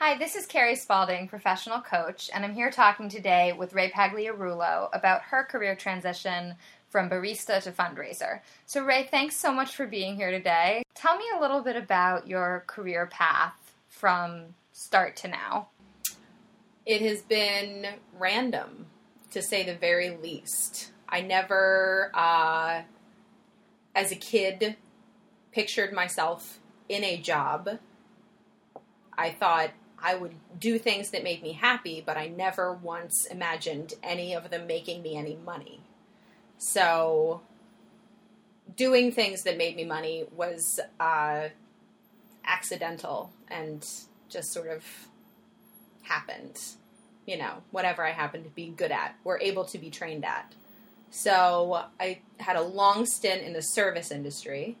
Hi, this is Carrie Spalding, professional coach, and I'm here talking today with Rae Pagliarulo about her career transition from barista to fundraiser. So, Rae, thanks so much for being here today. Tell me a little bit about your career path from start to now. It has been random, to say the very least. I never, uh, as a kid, pictured myself in a job. I thought I would do things that made me happy, but I never once imagined any of them making me any money. So, doing things that made me money was uh, accidental and just sort of happened. You know, whatever I happened to be good at, or able to be trained at. So, I had a long stint in the service industry,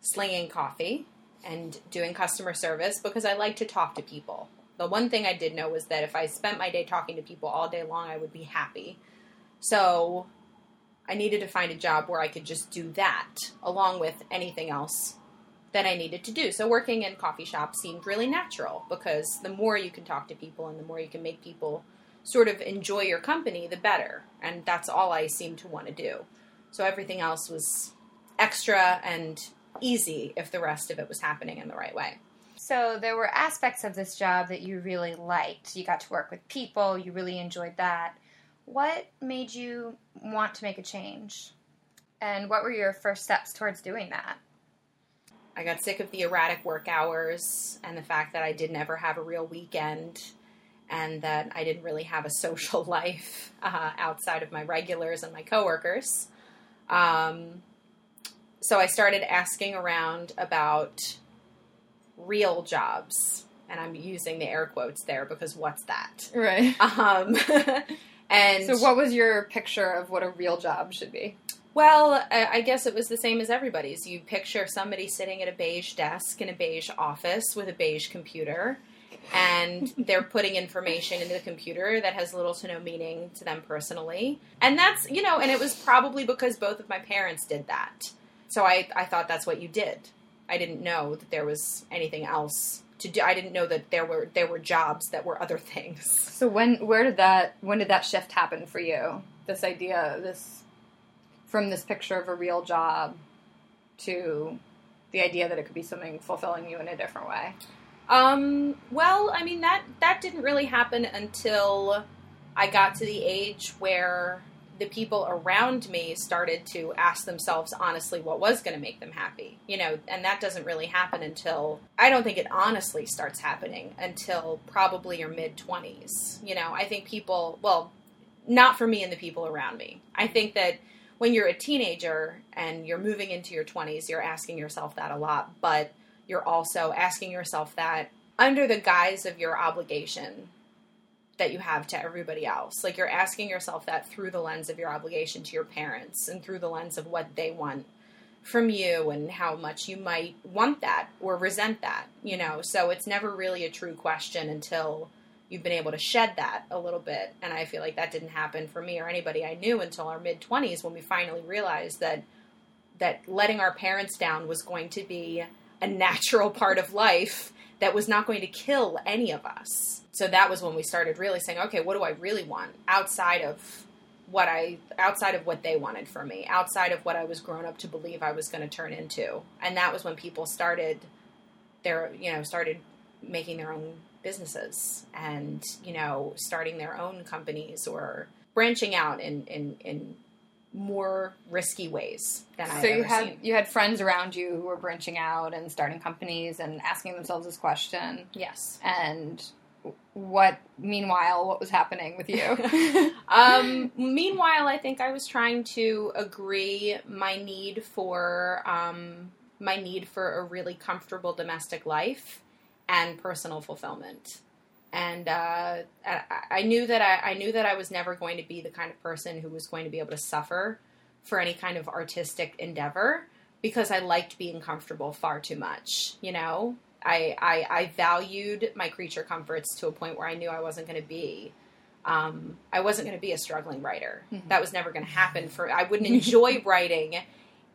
slinging coffee and doing customer service because I like to talk to people. The one thing I did know was that if I spent my day talking to people all day long, I would be happy. So I needed to find a job where I could just do that along with anything else that I needed to do. So working in coffee shops seemed really natural because the more you can talk to people and the more you can make people sort of enjoy your company, the better. And that's all I seemed to want to do. So everything else was extra and easy if the rest of it was happening in the right way. So, there were aspects of this job that you really liked. You got to work with people, you really enjoyed that. What made you want to make a change? And what were your first steps towards doing that? I got sick of the erratic work hours and the fact that I didn't ever have a real weekend and that I didn't really have a social life uh, outside of my regulars and my coworkers. Um, so I started asking around about real jobs. And I'm using the air quotes there because what's that? Right. Um, and so, what was your picture of what a real job should be? Well, I guess it was the same as everybody's. You picture somebody sitting at a beige desk in a beige office with a beige computer, and they're putting information into the computer that has little to no meaning to them personally. And that's, you know, and it was probably because both of my parents did that. So I, I thought that's what you did. I didn't know that there was anything else to do. I didn't know that there were there were jobs that were other things. So when where did that when did that shift happen for you? This idea, this from this picture of a real job to the idea that it could be something fulfilling you in a different way. Um, well, I mean that that didn't really happen until I got to the age where the people around me started to ask themselves honestly what was going to make them happy. You know, and that doesn't really happen until I don't think it honestly starts happening until probably your mid 20s. You know, I think people, well, not for me and the people around me. I think that when you're a teenager and you're moving into your 20s, you're asking yourself that a lot, but you're also asking yourself that under the guise of your obligation that you have to everybody else. Like you're asking yourself that through the lens of your obligation to your parents and through the lens of what they want from you and how much you might want that or resent that, you know. So it's never really a true question until you've been able to shed that a little bit. And I feel like that didn't happen for me or anybody I knew until our mid 20s when we finally realized that that letting our parents down was going to be a natural part of life that was not going to kill any of us. So that was when we started really saying, okay, what do I really want outside of what I outside of what they wanted for me, outside of what I was grown up to believe I was going to turn into. And that was when people started their, you know, started making their own businesses and, you know, starting their own companies or branching out in in in more risky ways than I. So you ever had seen. you had friends around you who were branching out and starting companies and asking themselves this question. Yes. And what? Meanwhile, what was happening with you? um, meanwhile, I think I was trying to agree my need for um, my need for a really comfortable domestic life and personal fulfillment. And uh, I, I knew that I, I knew that I was never going to be the kind of person who was going to be able to suffer for any kind of artistic endeavor because I liked being comfortable far too much. You know, I, I, I valued my creature comforts to a point where I knew I wasn't going to be. Um, I wasn't going to be a struggling writer. Mhm. That was never going to happen. For I wouldn't enjoy writing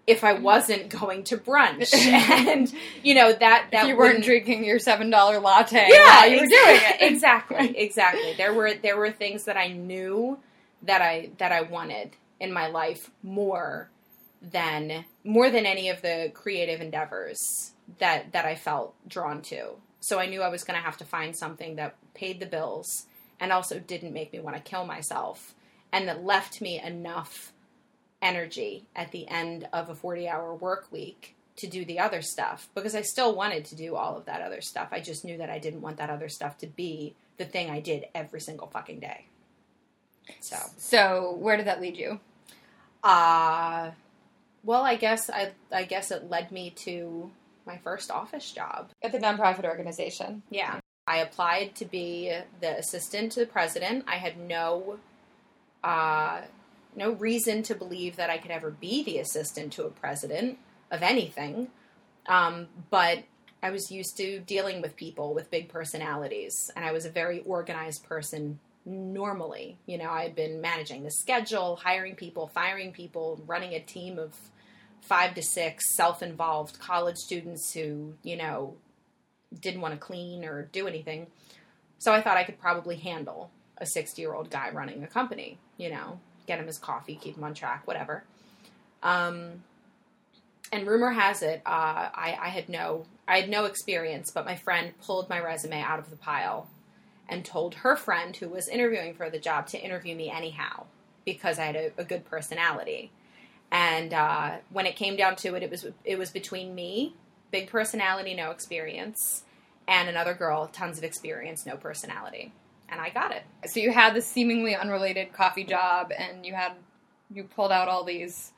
if I wasn't going to brunch, and you know that that if you weren't drinking your seven dollar latte yeah, you were doing it. exactly, exactly. There were there were things that I knew that I that I wanted in my life more than more than any of the creative endeavors that that I felt drawn to. So I knew I was going to have to find something that paid the bills and also didn't make me want to kill myself and that left me enough energy at the end of a 40 hour work week to do the other stuff because I still wanted to do all of that other stuff. I just knew that I didn't want that other stuff to be the thing I did every single fucking day. So, So where did that lead you? uh well, I guess I I guess it led me to my first office job. At the nonprofit organization. Yeah. I applied to be the assistant to the president. I had no uh, no reason to believe that I could ever be the assistant to a president of anything. Um, but I was used to dealing with people with big personalities, and I was a very organized person normally. You know, I had been managing the schedule, hiring people, firing people, running a team of five to six self involved college students who, you know, didn't want to clean or do anything. So I thought I could probably handle a 60 year old guy running a company, you know, get him his coffee, keep him on track, whatever. Um, and rumor has it, uh, I, I had no, I had no experience, but my friend pulled my resume out of the pile and told her friend who was interviewing for the job to interview me anyhow because I had a, a good personality. And uh, when it came down to it, it was it was between me, big personality, no experience, and another girl, tons of experience, no personality, and I got it. So you had this seemingly unrelated coffee job, and you had you pulled out all these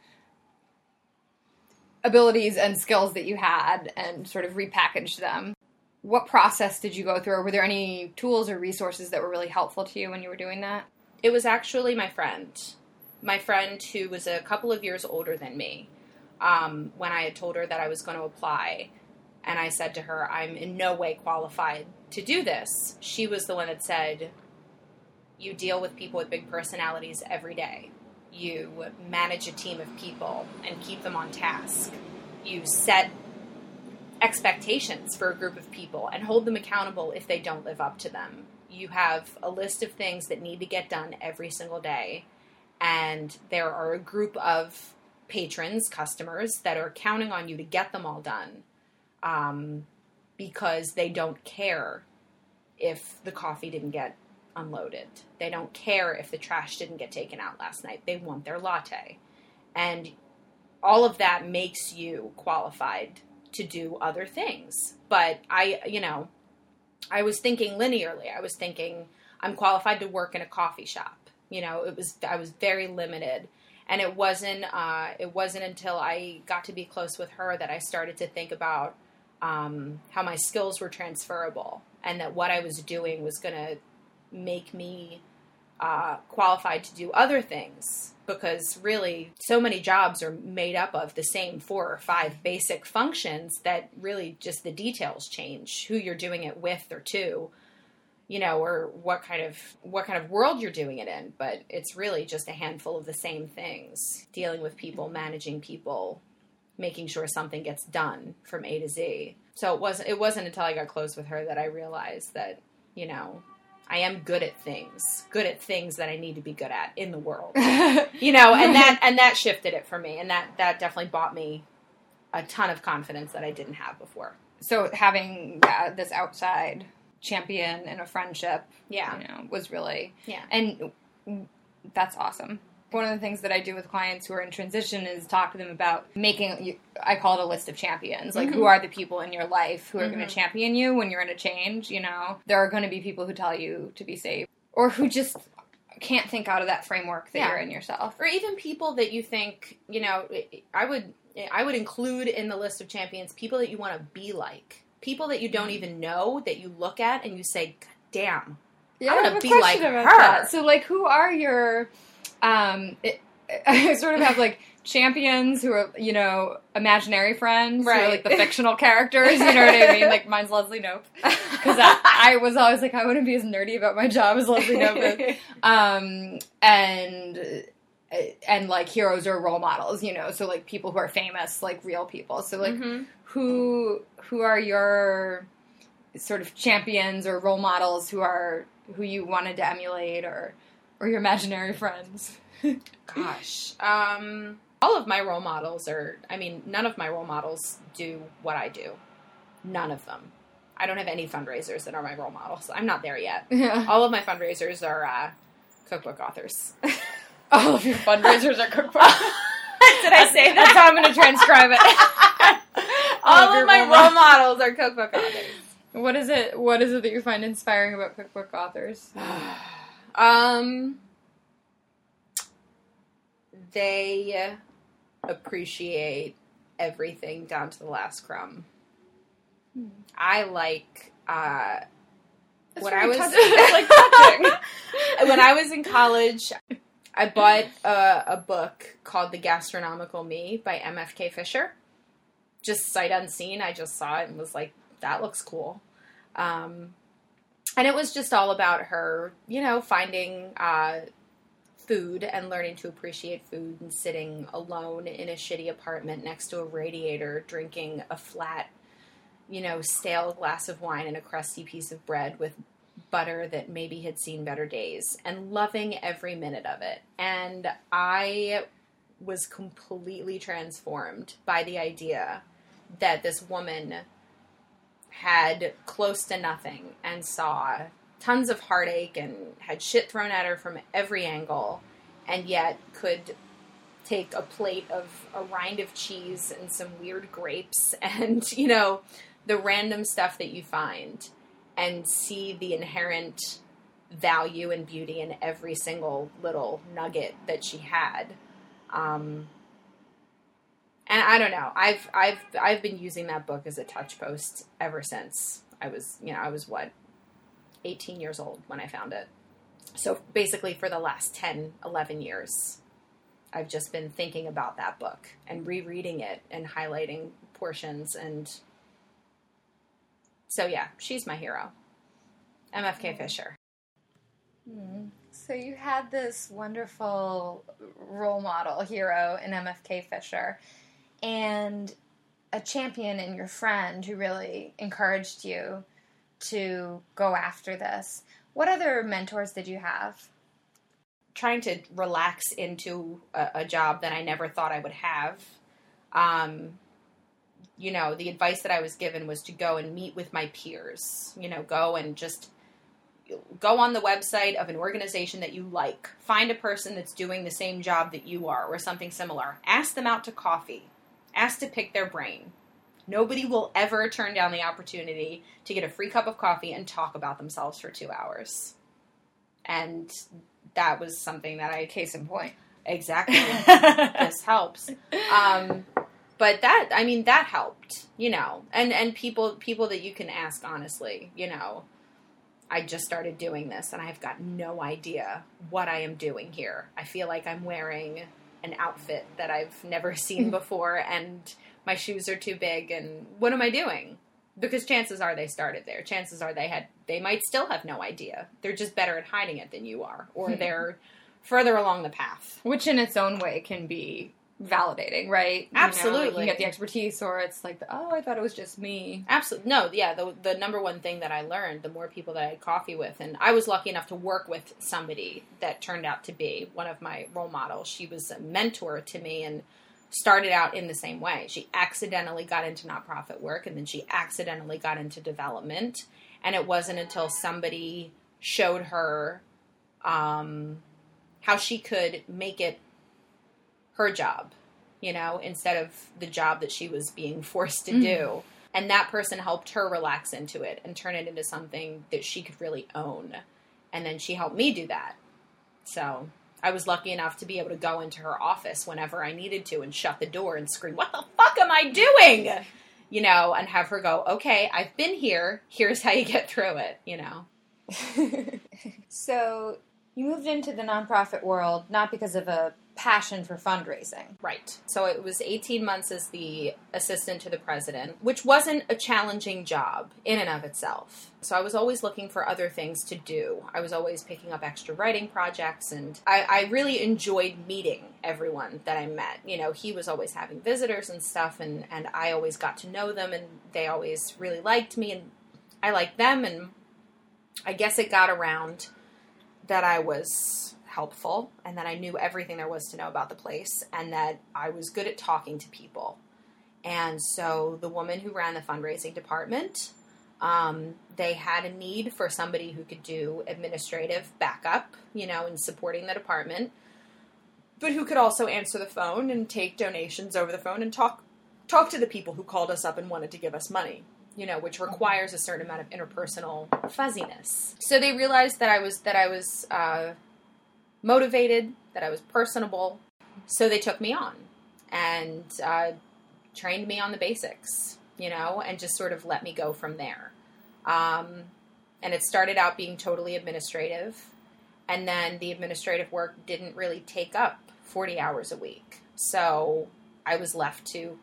abilities and skills that you had, and sort of repackaged them. What process did you go through? Or were there any tools or resources that were really helpful to you when you were doing that? It was actually my friend, my friend who was a couple of years older than me. Um, when I had told her that I was going to apply, and I said to her, "I'm in no way qualified to do this." She was the one that said, "You deal with people with big personalities every day. You manage a team of people and keep them on task. You set expectations for a group of people and hold them accountable if they don't live up to them. You have a list of things that need to get done every single day, and there are a group of patrons, customers that are counting on you to get them all done um, because they don't care if the coffee didn't get unloaded. They don't care if the trash didn't get taken out last night. They want their latte. And all of that makes you qualified to do other things. But I, you know, I was thinking linearly. I was thinking I'm qualified to work in a coffee shop. You know, it was I was very limited, and it wasn't uh, it wasn't until I got to be close with her that I started to think about um, how my skills were transferable and that what I was doing was going to make me uh, qualified to do other things. Because really so many jobs are made up of the same four or five basic functions that really just the details change who you're doing it with or to you know or what kind of what kind of world you're doing it in. But it's really just a handful of the same things. Dealing with people managing people making sure something gets done from A to Z so it wasn't it wasn't until I got close with her that I realized that you know I am good at things, good at things that I need to be good at in the world. you know, and that and that shifted it for me and that that definitely bought me a ton of confidence that I didn't have before. so having yeah, this outside champion in a friendship, Yeah. you know, was really Yeah. and that's awesome. One of the things that I do with clients who are in transition is talk to them about making. I call it a list of champions. Like, who mm-hmm. are the people in your life who are going to mm-hmm. champion you when you're in a change? You know, there are going to be people who tell you to be safe, or who just can't think out of that framework that Yeah. you're in yourself. Or even people that you think, you know, I would I would include in the list of champions people that you want to be like. People that you don't mm. even know that you look at and you say, damn, Yeah, I wanna be like her. that. So, like, who are your? Um, it, I sort of have like champions who are, you know, imaginary friends, who are Right. like the fictional characters. You know what I mean? Like, mine's Leslie Knope. Because I, I was always like, I wouldn't be as nerdy about my job as Leslie Knope is. Um, and and like heroes or role models, you know, so like people who are famous, like real people. So like Mhm. who who are your sort of champions or role models who are who you wanted to emulate or or your imaginary friends? Gosh. Um, all of my role models are, I mean, none of my role models do what I do. None of them. I don't have any fundraisers that are my role models. I'm not there yet. Yeah. All of my fundraisers are uh, cookbook authors. All of your fundraisers are cookbooks. Did I say That's how I'm going to transcribe it. All your of my role role models are cookbook authors. What is it? What is it that you find inspiring about cookbook authors? Um, they appreciate everything down to the last crumb. Hmm. I like uh, when I was like when I was in college. I bought a, a book called The Gastronomical Me by MFK Fisher. Just sight unseen, I just saw it and was like, that looks cool. Um, and it was just all about her, you know, finding uh, food and learning to appreciate food and sitting alone in a shitty apartment next to a radiator, drinking a flat, you know, stale glass of wine and a crusty piece of bread with butter that maybe had seen better days and loving every minute of it. And I was completely transformed by the idea that this woman had close to nothing and saw tons of heartache and had shit thrown at her from every angle and yet could take a plate of a rind of cheese and some weird grapes and you know the random stuff that you find and see the inherent value and beauty in every single little nugget that she had. Um, and I don't know. I've I've I've been using that book as a touch post ever since I was you know I was what 18 years old when I found it. So basically for the last 10 11 years I've just been thinking about that book and rereading it and highlighting portions and so yeah, she's my hero. MFK Fisher. Hmm. So you had this wonderful role model hero in MFK Fisher, and a champion in your friend who really encouraged you to go after this. What other mentors did you have? Trying to relax into a, a job that I never thought I would have. Um, you know, the advice that I was given was to go and meet with my peers. You know, go and just go on the website of an organization that you like. Find a person that's doing the same job that you are or something similar. Ask them out to coffee. Ask to pick their brain. Nobody will ever turn down the opportunity to get a free cup of coffee and talk about themselves for two hours. And that was something that I Case in point. exactly this helps. Um, but that I mean that helped, you know, and and people people that you can ask honestly, you know. I just started doing this and I've got no idea what I am doing here. I feel like I'm wearing an outfit that I've never seen mm. before and my shoes are too big and what am I doing? Because chances are they started there. Chances are they had they might still have no idea. They're just better at hiding it than you are or hmm. they're further along the path. Which in its own way can be validating, right? You know, like Absolutely. you get the expertise, or it's like, oh, I thought it was just me. Absolutely. No, yeah, the, the number one thing that I learned, the more people that I had coffee with, and I was lucky enough to work with somebody that turned out to be one of my role models. She was a mentor to me and started out in the same way. She accidentally got into nonprofit work and then she accidentally got into development. And it wasn't until somebody showed her um, how she could make it her job, you know, instead of the job that she was being forced to Mhm. do. And that person helped her relax into it and turn it into something that she could really own. And then she helped me do that. So I was lucky enough to be able to go into her office whenever I needed to and shut the door and scream, What the fuck am I doing? You know, and have her go, Okay, I've been here. Here's how you get through it, you know. so you moved into the nonprofit world not because of a passion for fundraising. Right. So it was 18 months as the assistant to the president, which wasn't a challenging job in and of itself. So I was always looking for other things to do. I was always picking up extra writing projects, and I, I really enjoyed meeting everyone that I met. You know, he was always having visitors and stuff, and, and I always got to know them, and they always really liked me, and I liked them, and I guess it got around that I was helpful and that I knew everything there was to know about the place and that I was good at talking to people. And so the woman who ran the fundraising department, um, they had a need for somebody who could do administrative backup, you know, in supporting the department, but who could also answer the phone and take donations over the phone and talk talk to the people who called us up and wanted to give us money you know, which requires a certain amount of interpersonal fuzziness. So they realized that I was that I was uh, motivated, that I was personable. So they took me on and uh, trained me on the basics, you know, and just sort of let me go from there. Um, and it started out being totally administrative. And then the administrative work didn't really take up 40 hours a week. So I was left to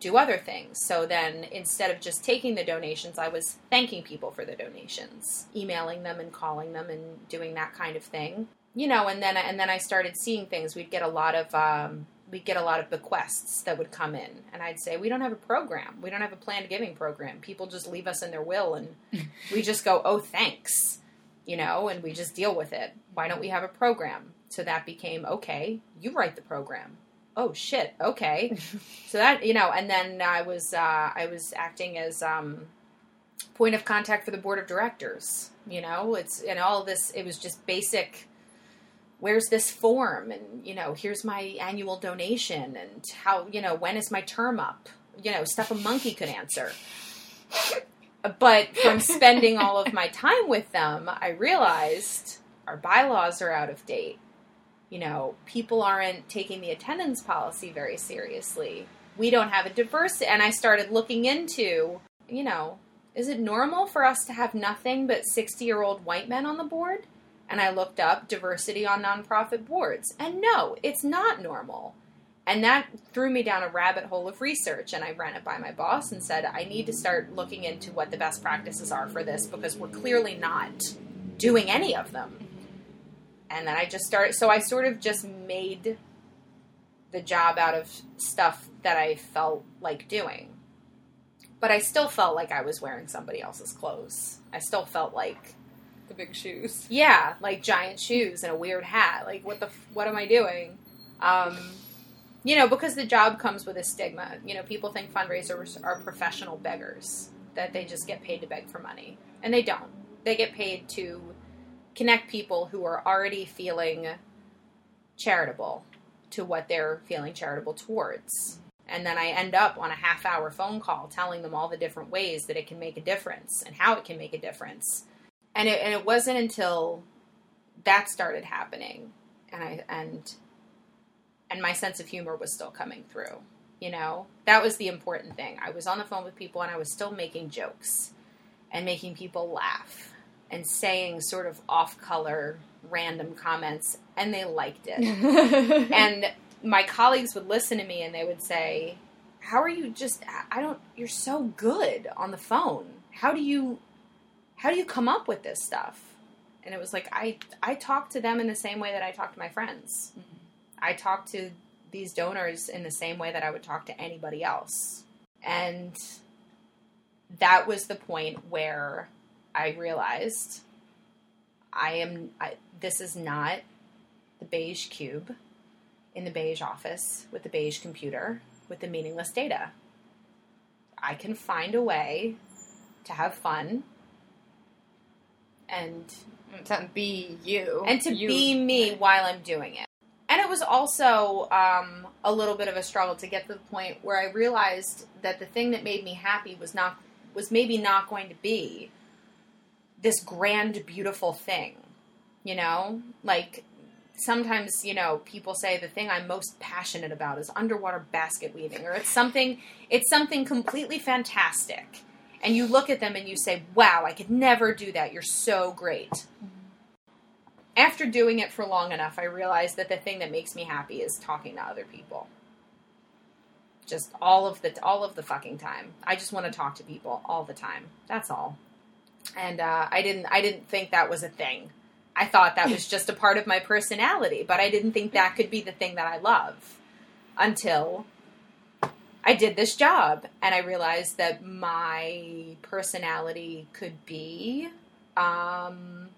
do other things. So then instead of just taking the donations, I was thanking people for the donations, emailing them and calling them and doing that kind of thing you know, and then and then I started seeing things. We'd get a lot of um, we'd get a lot of bequests that would come in, and I'd say, "We don't have a program. We don't have a planned giving program. People just leave us in their will, and we just go, oh, thanks,' you know, and we just deal with it. Why don't we have a program?" So that became okay. You write the program. Oh shit. Okay. so that you know, and then I was uh, I was acting as um, point of contact for the board of directors. You know, it's and all this. It was just basic where's this form? And you know here's my annual donation and how you know when is my term up? You know stuff a monkey could answer. But from spending all of my time with them i realized our bylaws are out of date. You know people aren't taking the attendance policy very seriously. We don't have a diversity and i started looking into you know is it normal for us to have nothing but 60 year old white men on the board and I looked up diversity on nonprofit boards. And no, it's not normal. And that threw me down a rabbit hole of research. And I ran it by my boss and said, I need to start looking into what the best practices are for this because we're clearly not doing any of them. And then I just started, so I sort of just made the job out of stuff that I felt like doing. But I still felt like I was wearing somebody else's clothes. I still felt like the big shoes. Yeah, like giant shoes and a weird hat. Like what the what am I doing? Um, you know, because the job comes with a stigma. You know, people think fundraisers are professional beggars that they just get paid to beg for money, and they don't. They get paid to connect people who are already feeling charitable to what they're feeling charitable towards. And then I end up on a half hour phone call telling them all the different ways that it can make a difference and how it can make a difference and it, and it wasn't until that started happening and I and and my sense of humor was still coming through. You know, that was the important thing. I was on the phone with people and I was still making jokes and making people laugh and saying sort of off color random comments and they liked it. and my colleagues would listen to me and they would say, "How are you just I don't you're so good on the phone. How do you how do you come up with this stuff? And it was like I I talk to them in the same way that I talk to my friends. Mm-hmm. I talk to these donors in the same way that I would talk to anybody else. And that was the point where I realized I am I, this is not the beige cube in the beige office with the beige computer with the meaningless data. I can find a way to have fun and to be you and to you. be me while I'm doing it. And it was also um, a little bit of a struggle to get to the point where I realized that the thing that made me happy was not was maybe not going to be this grand, beautiful thing. You know, like sometimes you know people say the thing I'm most passionate about is underwater basket weaving, or it's something it's something completely fantastic and you look at them and you say, "Wow, I could never do that. You're so great." after doing it for long enough, I realized that the thing that makes me happy is talking to other people. Just all of the all of the fucking time. I just want to talk to people all the time. That's all. And uh, I didn't I didn't think that was a thing. I thought that was just a part of my personality, but I didn't think that could be the thing that I love until I did this job and I realized that my personality could be um,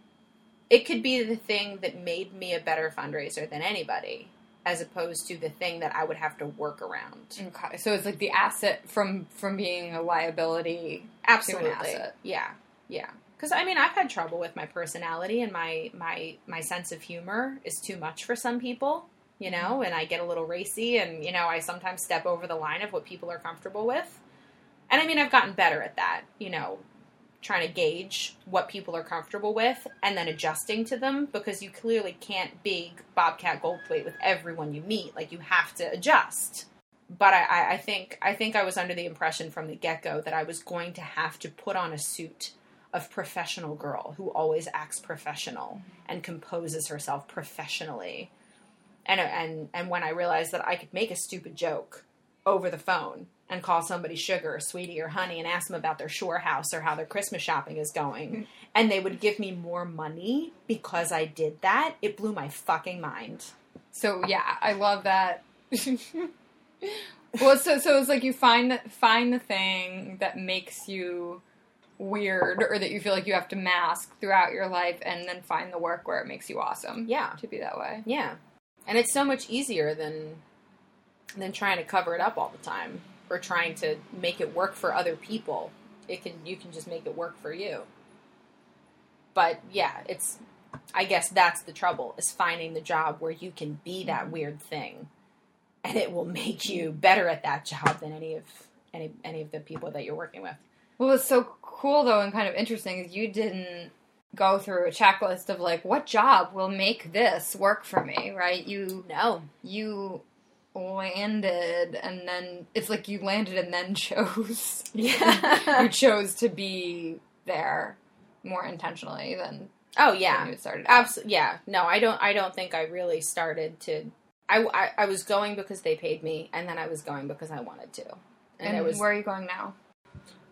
it could be the thing that made me a better fundraiser than anybody as opposed to the thing that I would have to work around. Okay, so it's like the asset from from being a liability Absolutely. to an asset. Yeah. Yeah. Cuz I mean, I've had trouble with my personality and my my my sense of humor is too much for some people, you know, and I get a little racy and you know, I sometimes step over the line of what people are comfortable with. And I mean, I've gotten better at that, you know, trying to gauge what people are comfortable with and then adjusting to them because you clearly can't be Bobcat Goldthwait with everyone you meet. Like you have to adjust. But I, I, think I think I was under the impression from the get go that I was going to have to put on a suit of professional girl who always acts professional and composes herself professionally. And and and when I realized that I could make a stupid joke over the phone and call somebody sugar or sweetie or honey and ask them about their shore house or how their Christmas shopping is going. and they would give me more money because I did that. It blew my fucking mind. So yeah, I love that. well, so so it's like you find the, find the thing that makes you weird or that you feel like you have to mask throughout your life, and then find the work where it makes you awesome. Yeah. to be that way. Yeah. And it's so much easier than than trying to cover it up all the time or trying to make it work for other people. It can you can just make it work for you. But yeah, it's I guess that's the trouble is finding the job where you can be that weird thing and it will make you better at that job than any of any any of the people that you're working with. Well, what's so cool though and kind of interesting is you didn't go through a checklist of like what job will make this work for me, right? You No. you landed and then it's like you landed and then chose. Yeah. you chose to be there more intentionally than oh yeah. you started. Absolutely. Yeah. No, I don't. I don't think I really started to. I, I, I was going because they paid me, and then I was going because I wanted to. And, And it was where are you going now?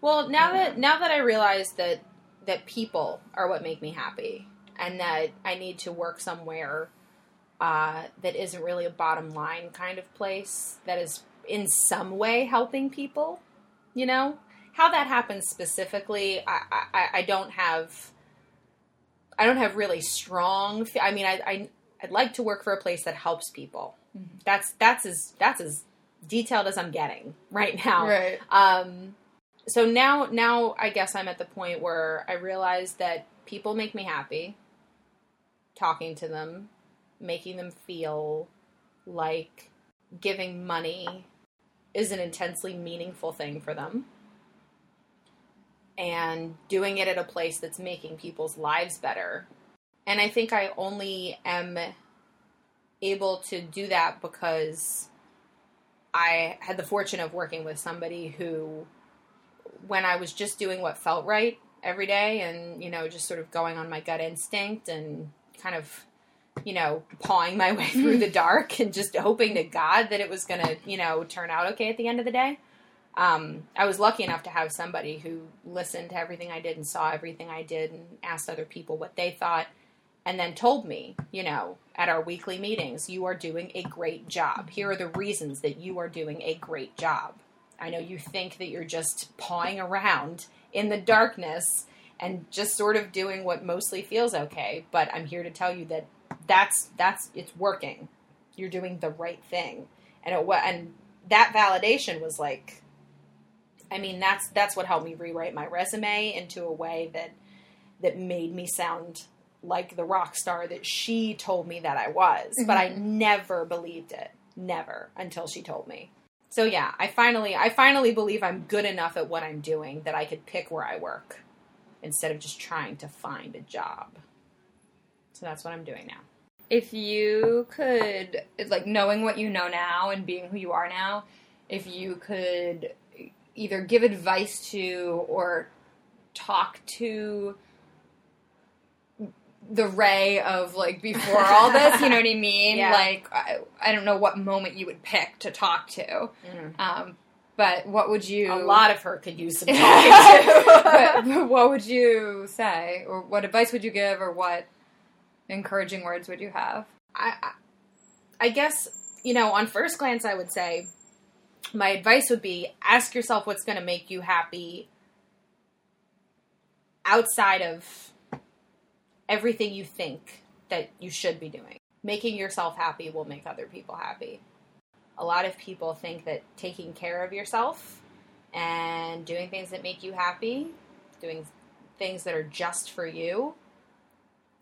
well. Now that now that I realize that that people are what make me happy, and that I need to work somewhere uh, that isn't really a bottom line kind of place that is in some way helping people. You know how that happens specifically. I I, I don't have. I don't have really strong. I mean, I, I I'd like to work for a place that helps people. That's that's as that's as detailed as I'm getting right now. Right. Um, so now now I guess I'm at the point where I realize that people make me happy. Talking to them, making them feel like giving money is an intensely meaningful thing for them. And doing it at a place that's making people's lives better. And I think I only am able to do that because I had the fortune of working with somebody who, when I was just doing what felt right every day and, you know, just sort of going on my gut instinct and kind of, you know, pawing my way through the dark and just hoping to God that it was going to, you know, turn out okay at the end of the day. Um, I was lucky enough to have somebody who listened to everything I did and saw everything I did and asked other people what they thought and then told me, you know, at our weekly meetings, you are doing a great job. Here are the reasons that you are doing a great job. I know you think that you're just pawing around in the darkness and just sort of doing what mostly feels okay, but I'm here to tell you that that's that's it's working. You're doing the right thing. And it and that validation was like I mean, that's that's what helped me rewrite my resume into a way that that made me sound like the rock star that she told me that I was. But I mm-hmm. never believed it. Never until she told me. So yeah, I finally I finally believe I'm good enough at what I'm doing that I could pick where I work instead of just trying to find a job. So that's what I'm doing now. If you could, like knowing what you know now and being who you are now, if you could either give advice to or talk to the Rae of like before all this. You know what I mean? Yeah. Like I, I don't know what moment you would pick to talk to. Um, but what would you? A lot of her could use some talking to. but what would you say, or what advice would you give, or what encouraging words would you have? I, I- I guess you know, on first glance, I would say my advice would be ask yourself what's going to make you happy outside of everything you think that you should be doing. Making yourself happy will make other people happy. A lot of people think that taking care of yourself and doing things that make you happy, doing things that are just for you,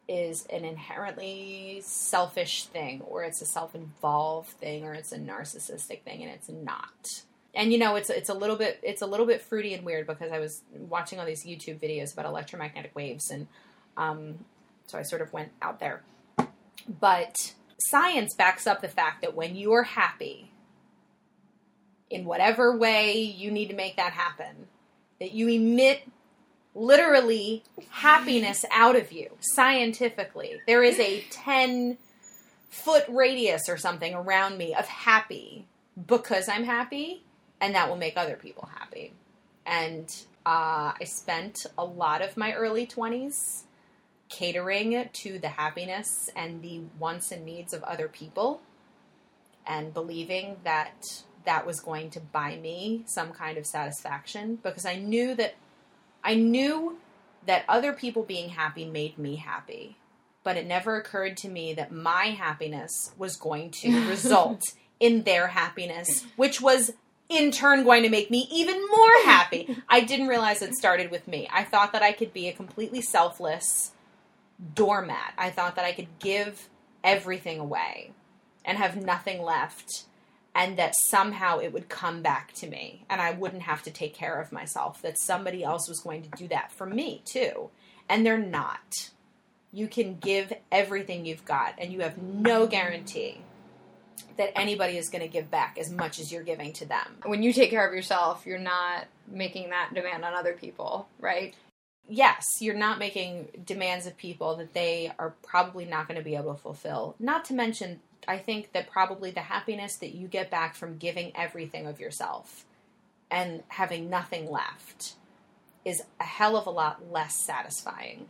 is an inherently selfish thing, or it's a self involved thing, or it's a narcissistic thing, and it's not. And you know, it's it's a little bit it's a little bit fruity and weird because I was watching all these YouTube videos about electromagnetic waves, and um, so I sort of went out there. But science backs up the fact that when you are happy, in whatever way you need to make that happen, that you emit literally happiness out of you scientifically. There is a 10 foot radius or something around me of happy because I'm happy, and that will make other people happy. And uh, I spent a lot of my early 20s catering to the happiness and the wants and needs of other people and believing that that was going to buy me some kind of satisfaction because I knew that I knew that other people being happy made me happy, but it never occurred to me that my happiness was going to result in their happiness, which was in turn going to make me even more happy. I didn't realize it started with me. I thought that I could be a completely selfless doormat. I thought that I could give everything away and have nothing left and that somehow it would come back to me and I wouldn't have to take care of myself, that somebody else was going to do that for me too. And they're not. You can give everything you've got, and you have no guarantee that anybody is going to give back as much as you're giving to them. When you take care of yourself, you're not making that demand on other people, right? Yes, you're not making demands of people that they are probably not going to be able to fulfill. Not to mention, I think that probably the happiness that you get back from giving everything of yourself and having nothing left is a hell of a lot less satisfying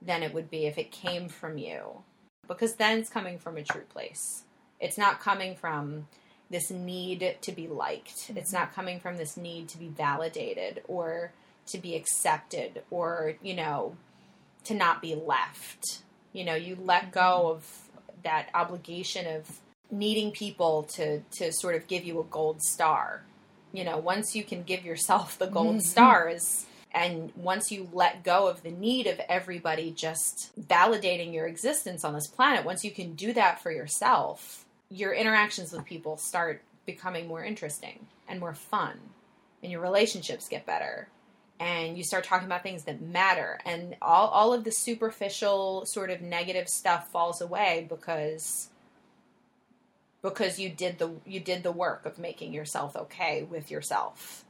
than it would be if it came from you. Because then it's coming from a true place. It's not coming from this need to be liked. It's mm-hmm. not coming from this need to be validated or to be accepted or, you know, to not be left. You know, you let go mm-hmm. of that obligation of needing people to to sort of give you a gold star. You know, once you can give yourself the gold mm-hmm. stars and once you let go of the need of everybody just validating your existence on this planet, once you can do that for yourself, your interactions with people start becoming more interesting and more fun, and your relationships get better. And you start talking about things that matter, and all, all of the superficial, sort of negative stuff falls away because because you did the you did the work of making yourself okay with yourself.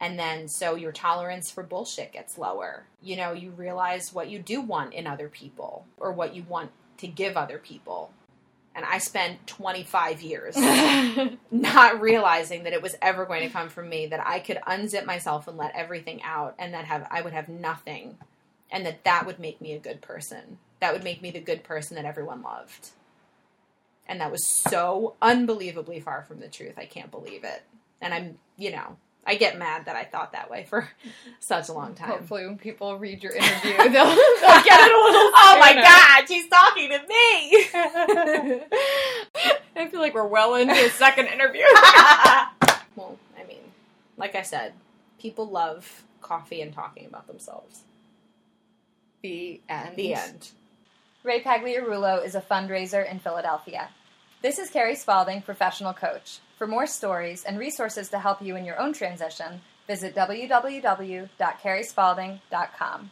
And then so your tolerance for bullshit gets lower. You know you realize what you do want in other people or what you want to give other people and i spent 25 years not realizing that it was ever going to come from me that i could unzip myself and let everything out and that have i would have nothing and that that would make me a good person that would make me the good person that everyone loved and that was so unbelievably far from the truth. I can't believe it. And I'm, you know, I get mad that I thought that way for such a long time. Hopefully, when people read your interview, they'll, they'll get it a little. Oh my god, she's talking to me. I feel like we're well into a second interview. well, I mean, like I said, people love coffee and talking about themselves. the end. The end. Rae Pagliarulo is a fundraiser in Philadelphia. This is Carrie Spalding, professional coach. For more stories and resources to help you in your own transition, visit www.carriespalding.com.